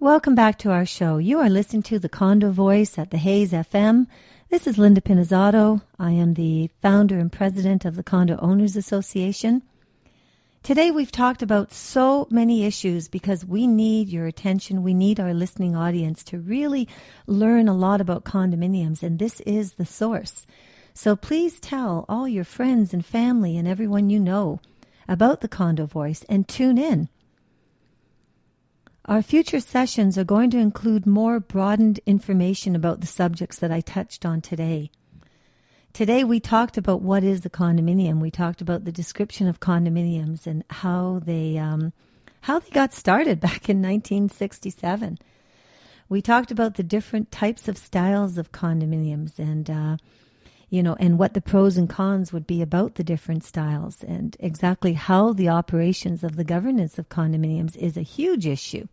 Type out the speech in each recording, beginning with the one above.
Welcome back to our show. You are listening to the Condo Voice at the Hayes FM. This is Linda Pinizzotto. I am the founder and president of the Condo Owners Association. Today we've talked about so many issues because we need your attention. We need our listening audience to really learn a lot about condominiums, and this is the source. So please tell all your friends and family and everyone you know about the Condo Voice and tune in. Our future sessions are going to include more broadened information about the subjects that I touched on today. Today we talked about what is the condominium. We talked about the description of condominiums and how they um, how they got started back in 1967. We talked about the different types of styles of condominiums and uh, you know and what the pros and cons would be about the different styles and exactly how the operations of the governance of condominiums is a huge issue.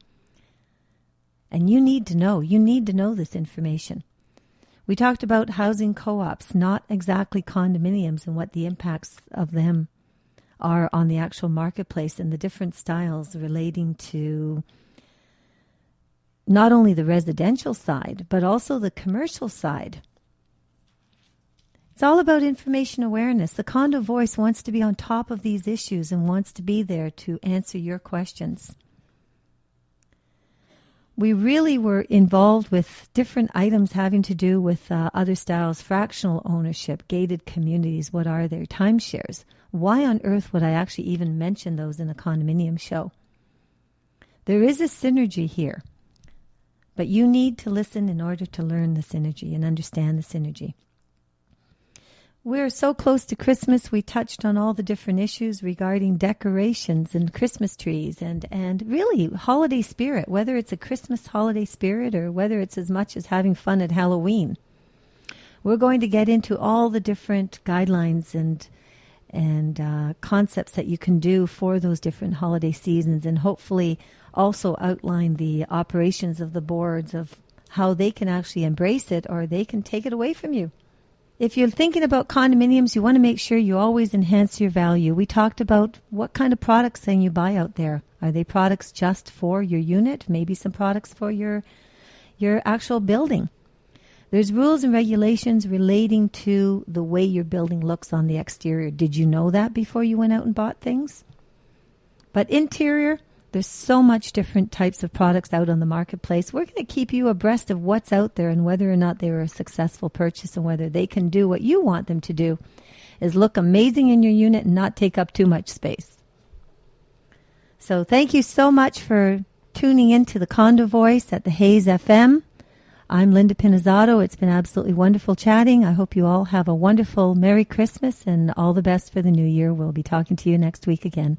And you need to know, you need to know this information. We talked about housing co ops, not exactly condominiums, and what the impacts of them are on the actual marketplace and the different styles relating to not only the residential side, but also the commercial side. It's all about information awareness. The condo voice wants to be on top of these issues and wants to be there to answer your questions we really were involved with different items having to do with uh, other styles, fractional ownership, gated communities. What are their timeshares? Why on earth would I actually even mention those in a condominium show? There is a synergy here, but you need to listen in order to learn the synergy and understand the synergy. We're so close to Christmas. We touched on all the different issues regarding decorations and Christmas trees and, and really holiday spirit, whether it's a Christmas holiday spirit or whether it's as much as having fun at Halloween. We're going to get into all the different guidelines and and uh, concepts that you can do for those different holiday seasons, and hopefully also outline the operations of the boards of how they can actually embrace it or they can take it away from you. If you're thinking about condominiums, you want to make sure you always enhance your value. We talked about what kind of products can you buy out there. Are they products just for your unit? Maybe some products for your your actual building. There's rules and regulations relating to the way your building looks on the exterior. Did you know that before you went out and bought things? But interior, there's so much different types of products out on the marketplace. We're going to keep you abreast of what's out there and whether or not they were a successful purchase and whether they can do what you want them to do is look amazing in your unit and not take up too much space. So thank you so much for tuning in to the Condo Voice at the Hayes FM. I'm Linda Pinizzotto. It's been absolutely wonderful chatting. I hope you all have a wonderful Merry Christmas and all the best for the new year. We'll be talking to you next week again.